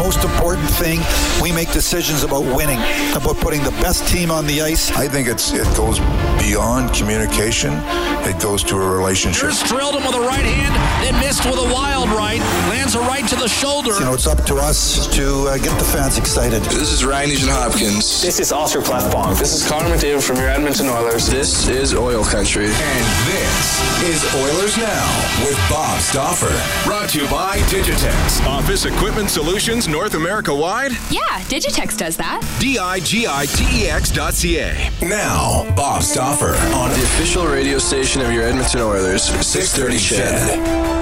most important thing, we make decisions about winning, about putting the best team on the ice. I think it's it goes beyond communication. It goes to a relationship. Here's drilled him with a right hand, then missed with a wild right. Lands a right to the shoulder. You know, it's up to us to uh, get the fans excited. This is Ryan Nugent Hopkins. This is Oscar Klefbom. This is Connor McDavid from your Edmonton Oilers. This is Oil Country. And this is Oilers Now with Bob Stauffer. Brought to you by Digitex. Office Equipment Solutions North America wide? Yeah, Digitex does that. D-I-G-I-T-E-X dot C-A. Now, Bob Stauffer on the official radio station of your Edmonton Oilers, 630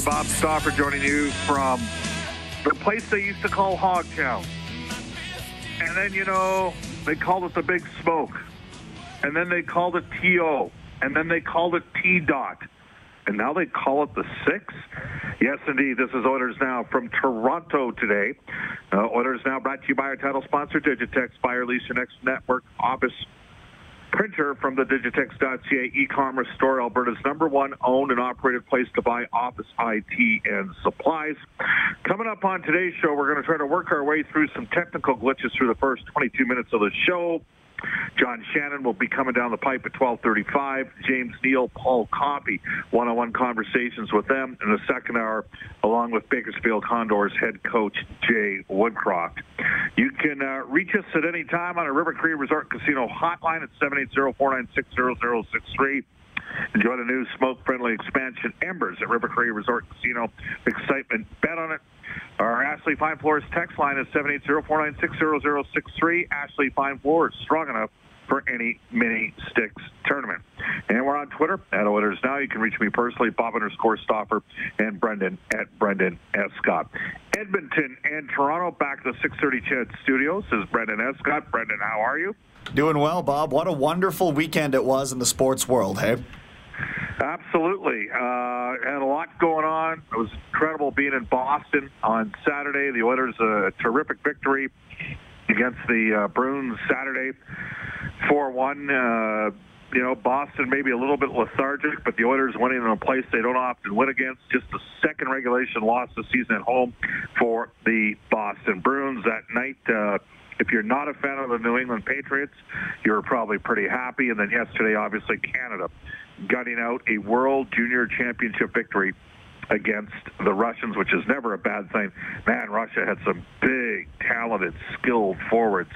CHED. Stauffer joining you from the place they used to call Hogtown. And then, you know, they called it the Big Smoke. And then they called it TO. And then they called it T Dot. And now they call it the Six? Yes, indeed. This is Oilers Now from Toronto today. Uh, Now brought to you by our title sponsor, Digitex, Buyer Lease Your Next Network Office printer from the Digitex.ca e-commerce store, Alberta's number one owned and operated place to buy office IT and supplies. Coming up on today's show, we're going to try to work our way through some technical glitches through the first 22 minutes of the show. John Shannon will be coming down the pipe at 12:35. James Neal, Paul Coffey, one-on-one conversations with them in the second hour, along with Bakersfield Condors head coach Jay Woodcroft. You can uh, reach us at any time on a River Cree Resort Casino hotline at 780-496-0063. Enjoy the new smoke-friendly expansion Embers at River Cree Resort Casino. Excitement, bet on it. Our Ashley Fine Floors text line is 780-496-0063. Ashley Fine Floors, strong enough for any mini sticks tournament. And we're on Twitter at Oilers Now. You can reach me personally, Bob underscore Stauffer, and Brendan at Brendan Escott. Edmonton and Toronto back to the 630 CHED studios. This is Brendan Escott. Brendan, how are you? Doing well, Bob. What a wonderful weekend it was in the sports world, hey? Absolutely. Uh, had a lot going on. It was incredible being in Boston on Saturday. The Oilers, a terrific victory against the uh, Bruins Saturday, 4-1. Uh, you know, Boston maybe a little bit lethargic, but the Oilers winning in a place they don't often win against. Just the second regulation loss this season at home for the Boston Bruins that night. Uh, if you're not a fan of the New England Patriots, you're probably pretty happy. And then yesterday, obviously, Canada gutting out a World Junior Championship victory against the Russians, which is never a bad thing. Man, Russia had some big, talented, skilled forwards,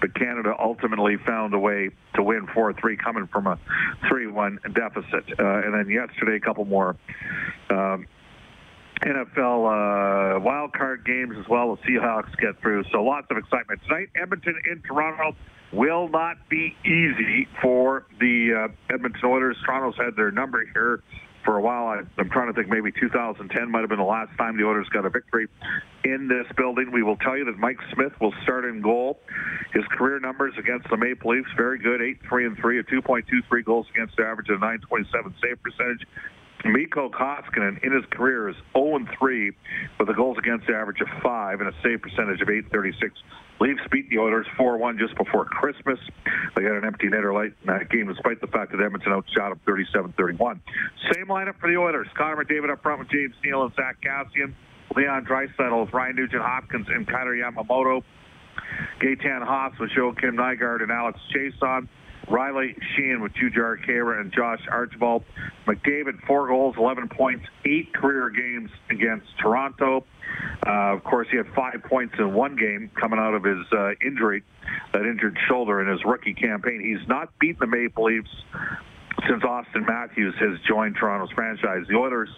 but Canada ultimately found a way to win 4-3, coming from a 3-1 deficit. Uh, and then yesterday, a couple more. Um, NFL uh, wild card games as well. The Seahawks get through, so lots of excitement tonight. Edmonton in Toronto will not be easy for the uh, Edmonton Oilers. Toronto's had their number here for a while. I, am trying to think maybe 2010 might have been the last time the Oilers got a victory in this building. We will tell you that Mike Smith will start in goal. His career numbers against the Maple Leafs very good, 8-3 and 3, a 2.23 goals against average, of a 927 save percentage. Mikko Koskinen in his career is 0-3 with a goals against average of 5 and a save percentage of 836. Leafs beat the Oilers 4-1 just before Christmas. They had an empty netter late in that game despite the fact that Edmonton outshot them 37-31. Same lineup for the Oilers. Connor McDavid up front with James Neal and Zach Kassian. Leon Draisaitl with Ryan Nugent Hopkins and Kailer Yamamoto. Gaetan Haas with Joakim Nygard and Alex Chiasson. Riley Sheahan with Jujhar Khaira and Josh Archibald. McDavid, four goals, 11 points, eight career games against Toronto. Uh, of course, he had five points in one game coming out of his uh, injury, that injured shoulder in his rookie campaign. He's not beaten the Maple Leafs since Auston Matthews has joined Toronto's franchise. The Oilers,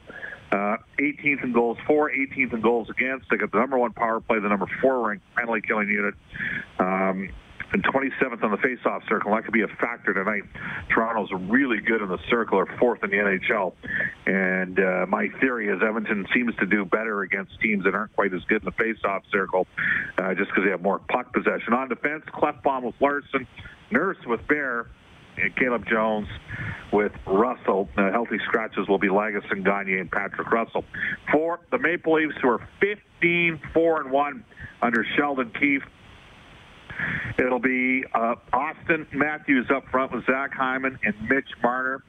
uh, 18th in goals for, 18th in goals against. They got the number one power play, the number four ranked penalty killing unit. Um, and 27th on the faceoff circle. That could be a factor tonight. Toronto's really good in the circle, or fourth in the NHL. And uh, my theory is Edmonton seems to do better against teams that aren't quite as good in the faceoff circle, uh, just because they have more puck possession. On defense, Klefbom with Larsson, Nurse with Bear, and Caleb Jones with Russell. Uh, healthy scratches will be Lagesson, Gagner, and Patrick Russell. For the Maple Leafs, who are 15-4-1 under Sheldon Keefe, It'll be uh, Auston Matthews up front with Zach Hyman and Mitch Marner.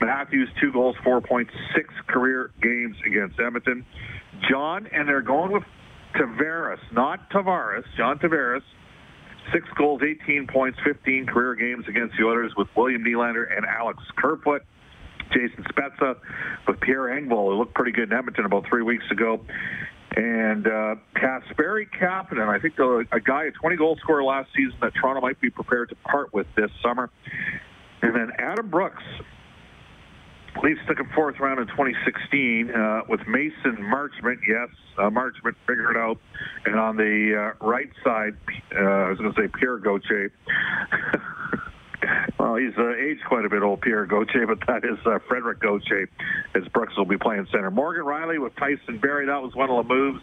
Matthews, two goals, 4.6 career games against Edmonton. John, and they're going with Tavares, not Tavares, John Tavares. Six goals, 18 points, 15 career games against the Oilers with William Nylander and Alex Kerfoot. Jason Spezza with Pierre Engvall, who looked pretty good in Edmonton about three weeks ago. And uh, Kapanen, I think the, a guy, a 20 goal scorer last season that Toronto might be prepared to part with this summer. And then Adam Brooks, Leafs took him fourth round in 2016 uh, with Mason Marchment. Yes, uh, Marchment figured out. And on the uh, right side, uh, I was going to say Pierre Gauthier. well, he's uh, aged quite a bit, old Pierre Gauthier, but that is uh, Frederik Gauthier, as Brooks will be playing center. Morgan Rielly with Tyson Barrie, that was one of the moves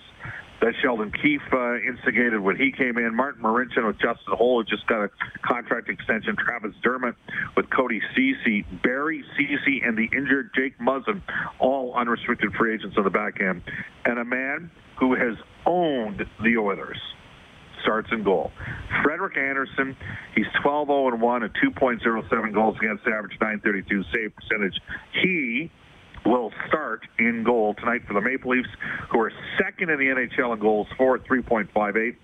that Sheldon Keefe uh, instigated when he came in. Martin Marincin with Justin who just got a contract extension. Travis Dermott with Cody Ceci. Barrie Ceci, and the injured Jake Muzzin, all unrestricted free agents on the back end. And a man who has owned the Oilers starts in goal. Frederik Andersen, he's 12-0-1 at 2.07 goals against average, 932 save percentage. He will start in goal tonight for the Maple Leafs, who are second in the NHL in goals for at 3.58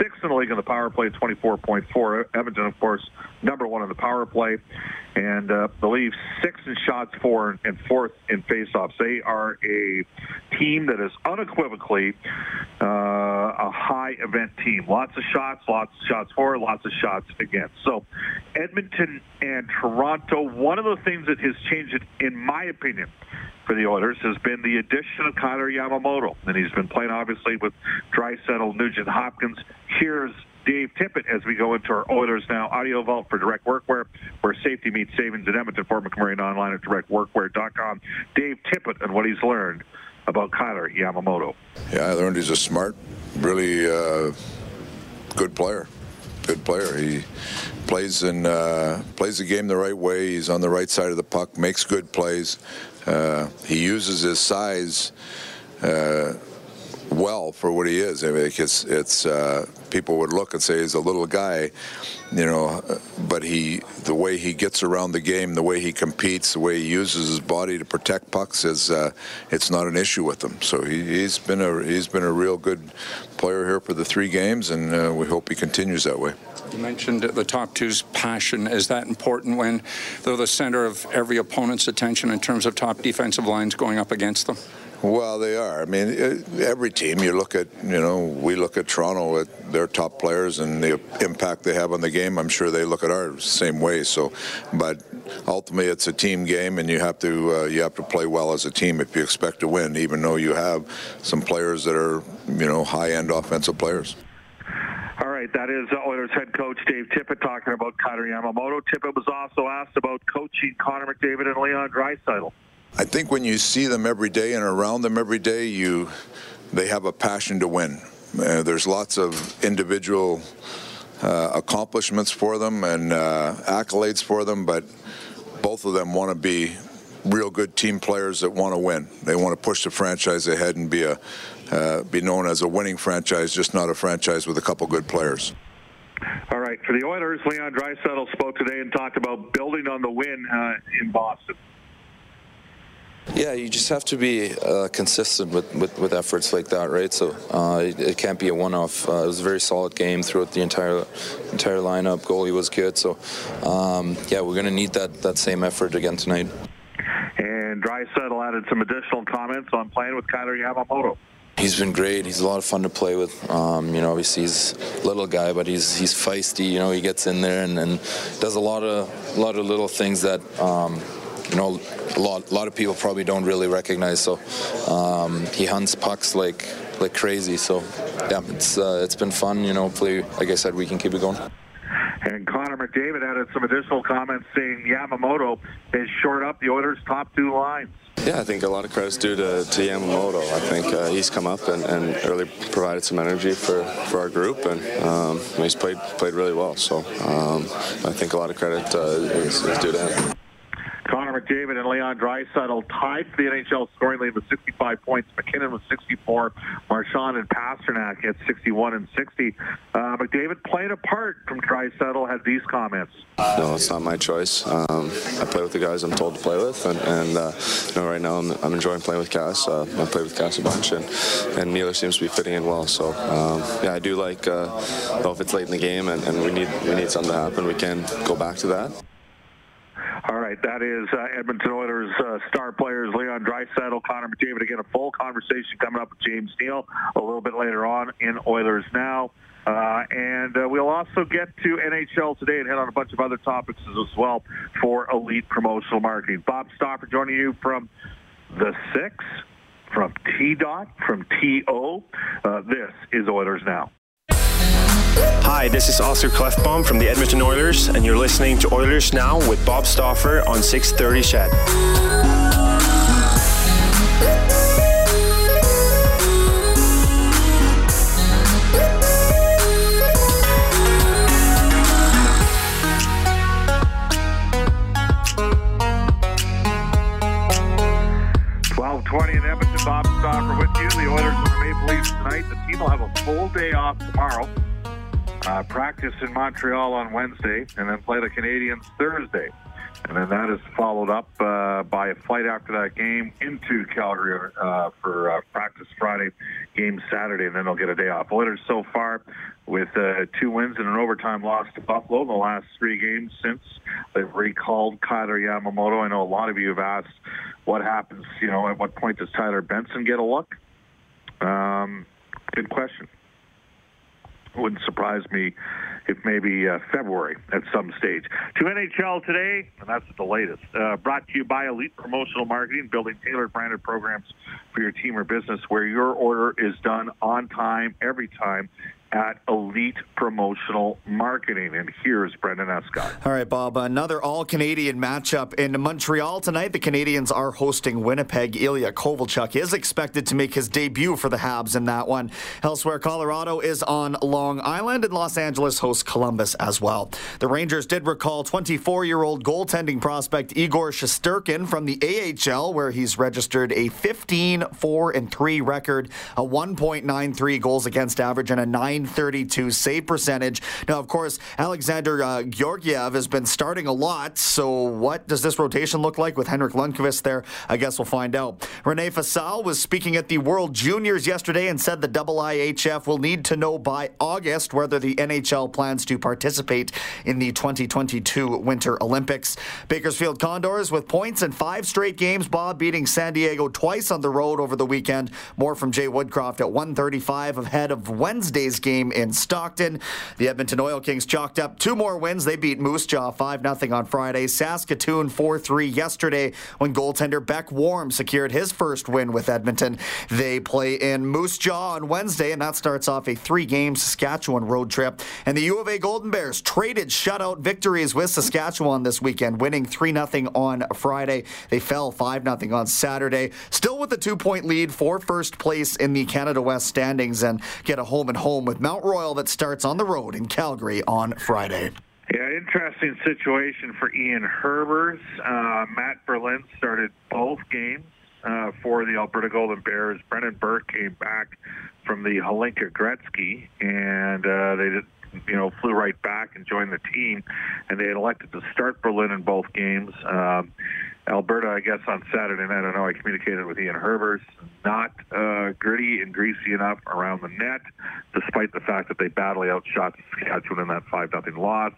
sixth in the league in the power play, 24.4. Edmonton, of course, number one in the power play. And uh, sixth in shots for and fourth in faceoffs. They are a team that is unequivocally uh, a high event team. Lots of shots, lots of shots for, lots of shots against. So Edmonton and Toronto, one of the things that has changed in my opinion, for the Oilers has been the addition of Kailer Yamamoto. And he's been playing, obviously, with Draisaitl, Nugent Hopkins. Here's Dave Tippett as we go into our Oilers Now audio vault for Direct Workwear, where safety meets savings in Edmonton, Fort McMurray, and online at directworkwear.com. Dave Tippett and what he's learned about Kailer Yamamoto. Yeah, I learned he's a smart, really uh, good player. Good player. He plays in uh, plays the game the right way. He's on the right side of the puck. Makes good plays. Uh, he uses his size uh, well for what he is. I mean, it's, it's uh, people would look and say he's a little guy, you know, but he the way he gets around the game, the way he competes, the way he uses his body to protect pucks is uh, it's not an issue with him. So he, has been a he's been a real good player here for the three games, and uh, we hope he continues that way. You mentioned the top two's passion. Is that important when they're the center of every opponent's attention in terms of top defensive lines going up against them? Well, they are. I mean, every team you look at, you know, we look at Toronto at their top players and the impact they have on the game. I'm sure they look at ours the same way. So, but ultimately, it's a team game, and you have to uh, you have to play well as a team if you expect to win, even though you have some players that are, you know, high-end offensive players. All right, that is Oilers head coach Dave Tippett talking about Kailer Yamamoto. Tippett was also asked about coaching Connor McDavid and Leon Draisaitl. I think when you see them every day and around them every day, you they have a passion to win. Uh, there's lots of individual uh, accomplishments for them and uh, accolades for them, but both of them want to be real good team players that want to win. They want to push the franchise ahead and be a uh, be known as a winning franchise, just not a franchise with a couple good players. All right, for the Oilers, Leon Draisaitl spoke today and talked about building on the win uh, in Boston. Yeah, you just have to be uh, consistent with, with, with, efforts like that, right? So uh, it, it, can't be a one-off. Uh, it was a very solid game throughout the entire entire lineup. Goalie was good, so um, yeah, we're going to need that that same effort again tonight. And Draisaitl added some additional comments on playing with Kailer Yamamoto. He's been great. He's a lot of fun to play with. Um, you know, obviously he's a little guy, but he's he's feisty. You know, he gets in there and, and does a lot of a lot of little things that. Um, you know, a lot, a lot of people probably don't really recognize. So um, he hunts pucks like like crazy. So yeah, it's uh, it's been fun. You know, hopefully, like I said, we can keep it going. And Connor McDavid added some additional comments saying Yamamoto has shored up the Oilers' top two lines. Yeah, I think a lot of credit's due to, to Yamamoto. I think uh, he's come up and, and, really provided some energy for, for our group, and um, he's played played really well. So um, I think a lot of credit uh, is, is due to him. Connor McDavid and Leon Draisaitl tied for the NHL scoring lead with 65 points. MacKinnon with 64. Marchand and Pastrnak at 61 and 60. Uh, McDavid played apart from Draisaitl had these comments. No, it's not my choice. Um, I play with the guys I'm told to play with, and, and uh, you know, right now I'm, I'm, enjoying playing with Cass. Uh, I play with Cass a bunch, and, and seems to be fitting in well. So um, yeah, I do like uh, though if it's late in the game and, and we need we need something to happen, we can go back to that. All right, that is uh, Edmonton Oilers uh, star players Leon Draisaitl, Connor McDavid. Again, a full conversation coming up with James Neal a little bit later on in Oilers Now. Uh, and uh, we'll also get to NHL today and hit on a bunch of other topics as well for elite promotional marketing. Bob Stauffer joining you from the six, from T dot, from TO. Uh, this is Oilers Now. Hi, this is Oscar Klefbom from the Edmonton Oilers, and you're listening to Oilers Now with Bob Stauffer on 630 CHED. Twenty in Edmonton. Bob Stauffer with you. The Oilers and the Maple Leafs tonight. The team will have a full day off tomorrow uh, practice in Montreal on Wednesday, and then play the Canadiens Thursday. And then that is followed up uh, by a flight after that game into Calgary uh, for uh, practice Friday, game Saturday, and then they'll get a day off. Oilers so far with uh, two wins and an overtime loss to Buffalo in the last three games since they've recalled Kailer Yamamoto. I know a lot of you have asked what happens, you know, at what point does Tyler Benson get a look? Um, good question wouldn't surprise me if maybe uh, February at some stage. To NHL today, and that's the latest. Uh, brought to you by Elite Promotional Marketing, building tailored branded programs for your team or business where your order is done on time, every time at Elite Promotional Marketing. And here's Brendan Escott. All right, Bob. Another all Canadian matchup in Montreal tonight. The Canadiens are hosting Winnipeg. Ilya Kovalchuk is expected to make his debut for the Habs in that one. Elsewhere, Colorado is on Long Island, and Los Angeles hosts Columbus as well. The Rangers did recall 24 year old goaltending prospect Igor Shesterkin from the AHL, where he's registered a 15 4 3 record, a 1.93 goals against average, and a 932 save percentage. Now, of course, Alexander uh, Georgiev has been starting a lot. So, what does this rotation look like with Henrik Lundqvist there? I guess we'll find out. Rene Fasel was speaking at the World Juniors yesterday and said the IIHF will need to know by August whether the NHL plans to participate in the 2022 Winter Olympics. Bakersfield Condors with points in five straight games. Bob beating San Diego twice on the road over the weekend. More from Jay Woodcroft at 135 ahead of Wednesday's game in Stockton. The Edmonton Oil Kings chalked up two more wins. They beat Moose Jaw 5 0 on Friday. Saskatoon 4 3 yesterday when goaltender Beck Warm secured his first win with Edmonton. They play in Moose Jaw on Wednesday, and that starts off a three game Saskatchewan road trip. And the U of A Golden Bears traded shutout victories with Saskatchewan this weekend, winning 3 0 on Friday. They fell 5 0 on Saturday. Still with a two point lead for first place in the Canada West standings and get a home and home with Mount Royal that starts on the road in Calgary on Friday. Yeah, interesting situation for Ian Herbers. Uh, Matt Berlin started both games uh, for the Alberta Golden Bears. Brendan Burke came back from the Hlinka Gretzky, and uh, they did, you know flew right back and joined the team. And they had elected to start Berlin in both games. Um, Alberta, I guess, on Saturday night, I know I communicated with Ian Herbers, not uh, gritty and greasy enough around the net, despite the fact that they badly outshot Saskatchewan in that 5 0 loss.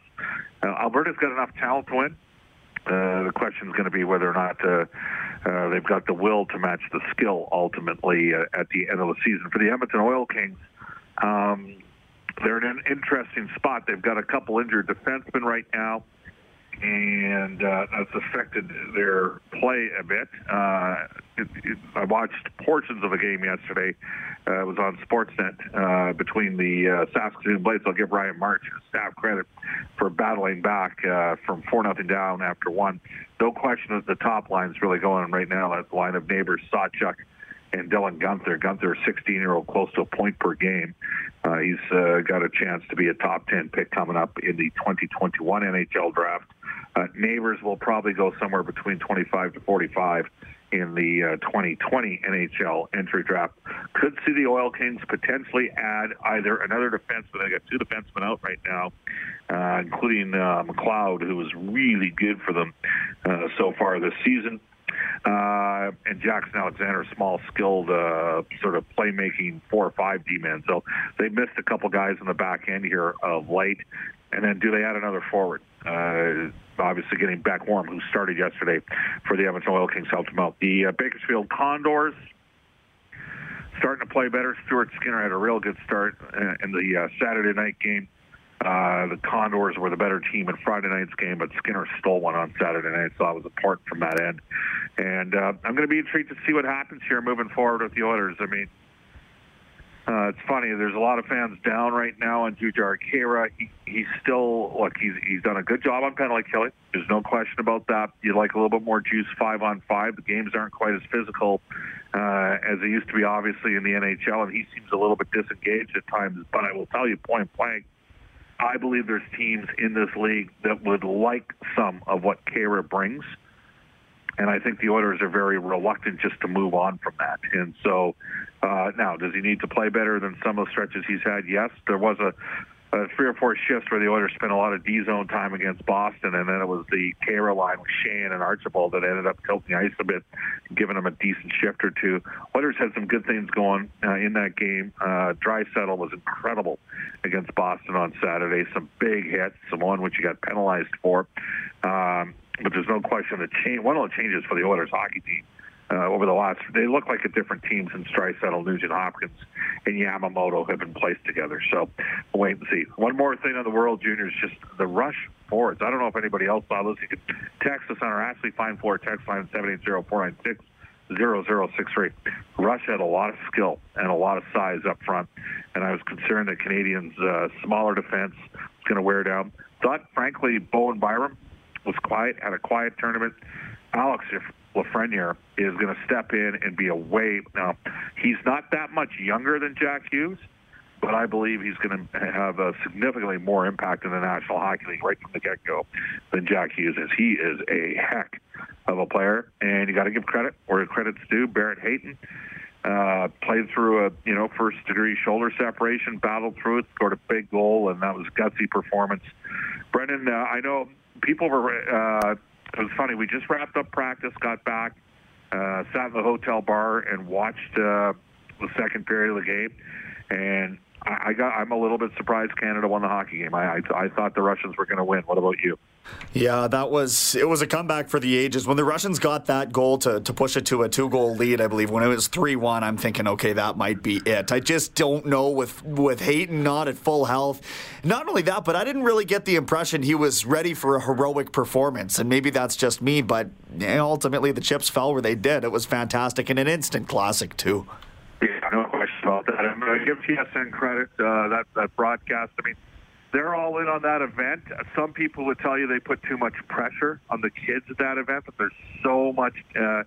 Uh, Alberta's got enough talent to win. Uh, the question is going to be whether or not uh, uh, they've got the will to match the skill ultimately uh, at the end of the season. For the Edmonton Oil Kings, um, they're in an interesting spot. They've got a couple injured defensemen right now and uh, that's affected their play a bit. Uh, it, it, I watched portions of a game yesterday. Uh, it was on Sportsnet uh, between the uh, Saskatoon Blades. I'll give Ryan March staff credit for battling back uh, from four nothing down after one. No question that the top line's really going right now. That line of Neighbours, Sawchuk and Dylan Guenther. Guenther, 16 year old, close to a point per game. Uh, he's uh, got a chance to be a top 10 pick coming up in the 2021 NHL draft. Uh, Neighbours will probably go somewhere between 25 to 45 in the uh, 2020 NHL entry draft. Could see the Oil Kings potentially add either another defenseman. They got two defensemen out right now, uh, including uh, McLeod, who was really good for them uh, so far this season. Uh, and Jackson Alexander, small, skilled, uh, sort of playmaking four or five D-man. So they missed a couple guys in the back end here of late. And then do they add another forward? Uh, obviously getting Beck Warm, who started yesterday for the Edmonton Oil Kings, helped him out. The uh, Bakersfield Condors starting to play better. Stuart Skinner had a real good start uh, in the uh, Saturday night game. Uh, the Condors were the better team in Friday night's game, but Skinner stole one on Saturday night, so I was apart from that end. And uh, I'm going to be intrigued to see what happens here moving forward with the Oilers. I mean, uh, it's funny. There's a lot of fans down right now on Jujhar Khaira. He, he's still look. He's he's done a good job on penalty killing. There's no question about that. You'd like a little bit more juice five on five. The games aren't quite as physical uh, as they used to be, obviously in the NHL, and he seems a little bit disengaged at times. But I will tell you, point blank, I believe there's teams in this league that would like some of what Khaira brings. And I think the Oilers are very reluctant just to move on from that. And so uh, now, does he need to play better than some of the stretches he's had? Yes. There was a, a three or four shifts where the Oilers spent a lot of D zone time against Boston, and then it was the Khaira line with Shane and Archibald that ended up tilting the ice a bit, giving them a decent shift or two. Oilers had some good things going uh, in that game. Uh, Draisaitl was incredible against Boston on Saturday. Some big hits, some one which he got penalized for. Um, but there's no question that change, one of the changes for the Oilers hockey team uh, over the last, they look like a different team since Draisaitl, Nugent Hopkins, and Yamamoto have been placed together. So we'll wait and see. One more thing on the World Juniors, just the rush forwards. I don't know if anybody else saw this. You can text us on our Ashley Fine Floor text line 780-496. 0063. Rush had a lot of skill and a lot of size up front. and I was concerned that Canadians' uh, smaller defense was going to wear down. Thought, frankly, Bowen Byram was quiet, had a quiet tournament. Alex Lafreniere is going to step in and be a way. Now, he's not that much younger than Jack Hughes, but I believe he's going to have a significantly more impact in the National Hockey League right from the get-go than Jack Hughes is. He is a heck of a player, and you got to give credit where credit's due. Barrett Hayton uh, played through a you know first degree shoulder separation, battled through it, scored a big goal, and that was gutsy performance. Brendan, uh, I know people were. Uh, it was funny. We just wrapped up practice, got back, uh, sat in the hotel bar, and watched uh, the second period of the game. And I, I got. I'm a little bit surprised Canada won the hockey game. I I, I thought the Russians were going to win. What about you? Yeah, that was it was a comeback for the ages. When the Russians got that goal to, to push it to a two goal lead, I believe when it was three one, I'm thinking, okay, that might be it. I just don't know with with Hayton not at full health. Not only that, but I didn't really get the impression he was ready for a heroic performance. And maybe that's just me, but ultimately the chips fell where they did. It was fantastic and an instant classic too. Yeah, no question about that. I'm going to give TSN credit. Uh, that that broadcast. I mean, they're all in on that event. Some people would tell you they put too much pressure on the kids at that event, but there's so much uh,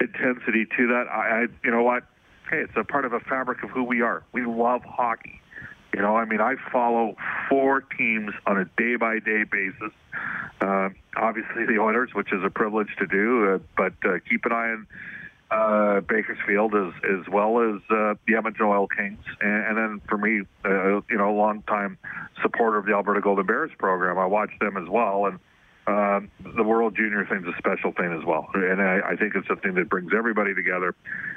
intensity to that. I, I, you know what? Hey, it's a part of a fabric of who we are. We love hockey. You know, I mean, I follow four teams on a day by day basis. Uh, obviously, the Oilers, which is a privilege to do, uh, but uh, keep an eye on uh, Bakersfield as as well as uh, the Edmonton Oil Kings, and, and then for me, uh, you know, a long supporter of the Alberta Golden Bears program. I watch them as well, and um, the World Junior thing's a special thing as well, and I, I think it's something that brings everybody together.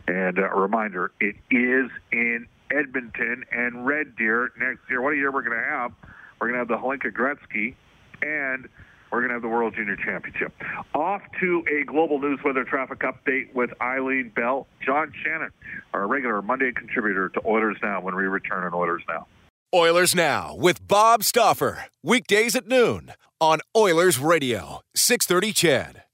And uh, a reminder, it is in Edmonton and Red Deer next year. What a year we're going to have! We're going to have the Hlinka Gretzky and we're going to have the World Junior Championship. Off to a global news weather traffic update with Eileen Bell. John Shannon, our regular Monday contributor to Oilers Now when we return on Oilers Now. Oilers Now with Bob Stauffer. Weekdays at noon on Oilers Radio, 630 CHED.